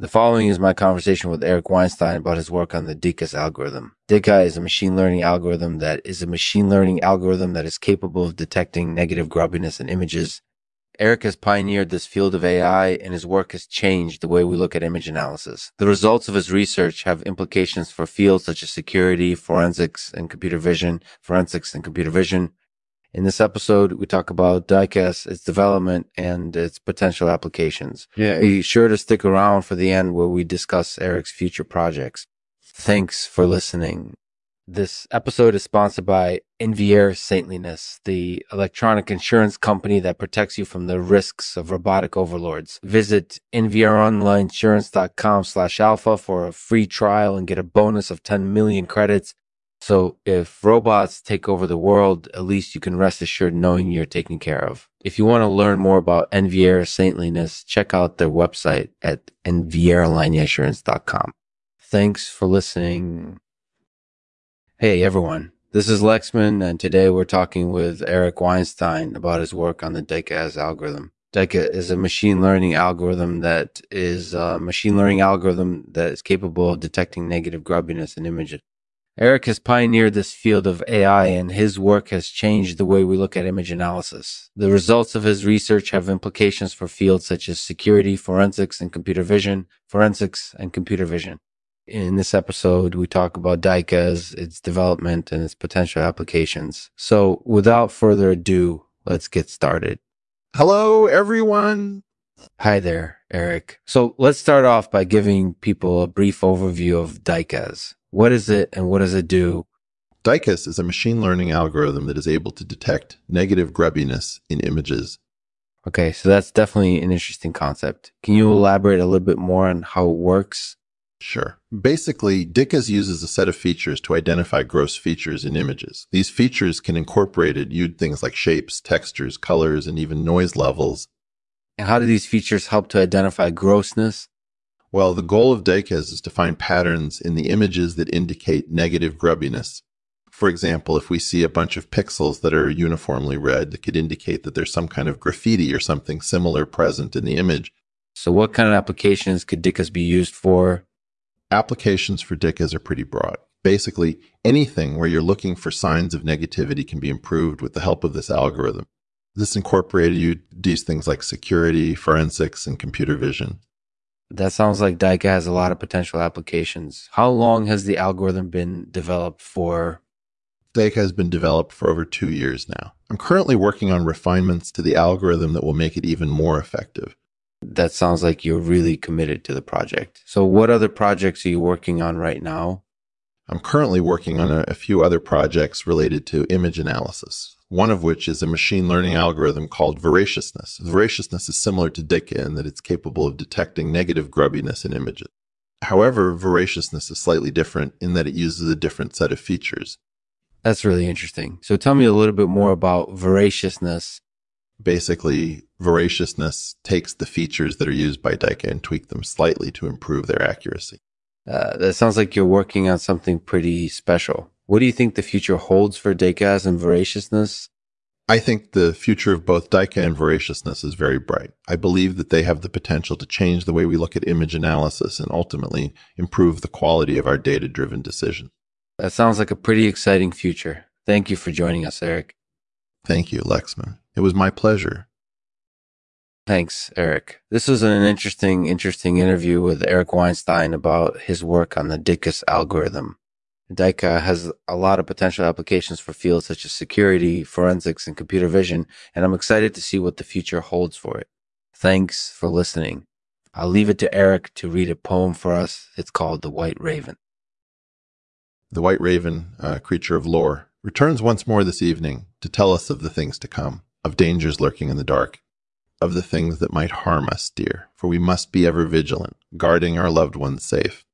The following is my conversation with Eric Weinstein about his work on the DICAS algorithm. DICA is a machine learning algorithm that is a machine learning algorithm that is capable of detecting negative grubbiness in images. Eric has pioneered this field of AI and his work has changed the way we look at image analysis. The results of his research have implications for fields such as security, forensics, and computer vision, forensics and computer vision, in this episode, we talk about DICAS, its development, and its potential applications. Yeah. Be sure to stick around for the end where we discuss Eric's future projects. Thanks for listening. This episode is sponsored by Inviere Saintliness, the electronic insurance company that protects you from the risks of robotic overlords. Visit inviereonlineinsurance.com slash alpha for a free trial and get a bonus of 10 million credits so if robots take over the world, at least you can rest assured knowing you're taken care of. If you want to learn more about Inviere saintliness, check out their website at invierelineinsurance.com. Thanks for listening. Hey everyone, this is Lexman and today we're talking with Eric Weinstein about his work on the DICAS algorithm. DICA is a machine learning algorithm that is a machine learning algorithm that is capable of detecting negative grubbiness in images. Eric has pioneered this field of AI and his work has changed the way we look at image analysis. The results of his research have implications for fields such as security, forensics, and computer vision, forensics, and computer vision. In this episode, we talk about DICAS, its development, and its potential applications. So without further ado, let's get started. Hello, everyone. Hi there, Eric. So let's start off by giving people a brief overview of DICAS. What is it and what does it do? DICUS is a machine learning algorithm that is able to detect negative grubbiness in images. Okay, so that's definitely an interesting concept. Can you elaborate a little bit more on how it works? Sure. Basically, DICUS uses a set of features to identify gross features in images. These features can incorporate things like shapes, textures, colors, and even noise levels. And how do these features help to identify grossness? Well, the goal of DICAS is to find patterns in the images that indicate negative grubbiness. For example, if we see a bunch of pixels that are uniformly red, it could indicate that there's some kind of graffiti or something similar present in the image. So what kind of applications could DICAS be used for? Applications for DICAS are pretty broad. Basically, anything where you're looking for signs of negativity can be improved with the help of this algorithm. This incorporated you these things like security, forensics, and computer vision. That sounds like DICA has a lot of potential applications. How long has the algorithm been developed for? DICA has been developed for over two years now. I'm currently working on refinements to the algorithm that will make it even more effective. That sounds like you're really committed to the project. So, what other projects are you working on right now? I'm currently working on a, a few other projects related to image analysis one of which is a machine learning algorithm called veraciousness. Veraciousness is similar to DICA in that it's capable of detecting negative grubbiness in images. However, veraciousness is slightly different in that it uses a different set of features. That's really interesting. So tell me a little bit more about veraciousness. Basically, veraciousness takes the features that are used by DICA and tweak them slightly to improve their accuracy. Uh, that sounds like you're working on something pretty special. What do you think the future holds for DICAS and veraciousness? I think the future of both DICA and veraciousness is very bright. I believe that they have the potential to change the way we look at image analysis and ultimately improve the quality of our data driven decisions. That sounds like a pretty exciting future. Thank you for joining us, Eric. Thank you, Lexman. It was my pleasure. Thanks, Eric. This was an interesting, interesting interview with Eric Weinstein about his work on the DICAS algorithm. DICA has a lot of potential applications for fields such as security, forensics, and computer vision, and I'm excited to see what the future holds for it. Thanks for listening. I'll leave it to Eric to read a poem for us. It's called The White Raven. The White Raven, a creature of lore, returns once more this evening to tell us of the things to come, of dangers lurking in the dark, of the things that might harm us, dear, for we must be ever vigilant, guarding our loved ones safe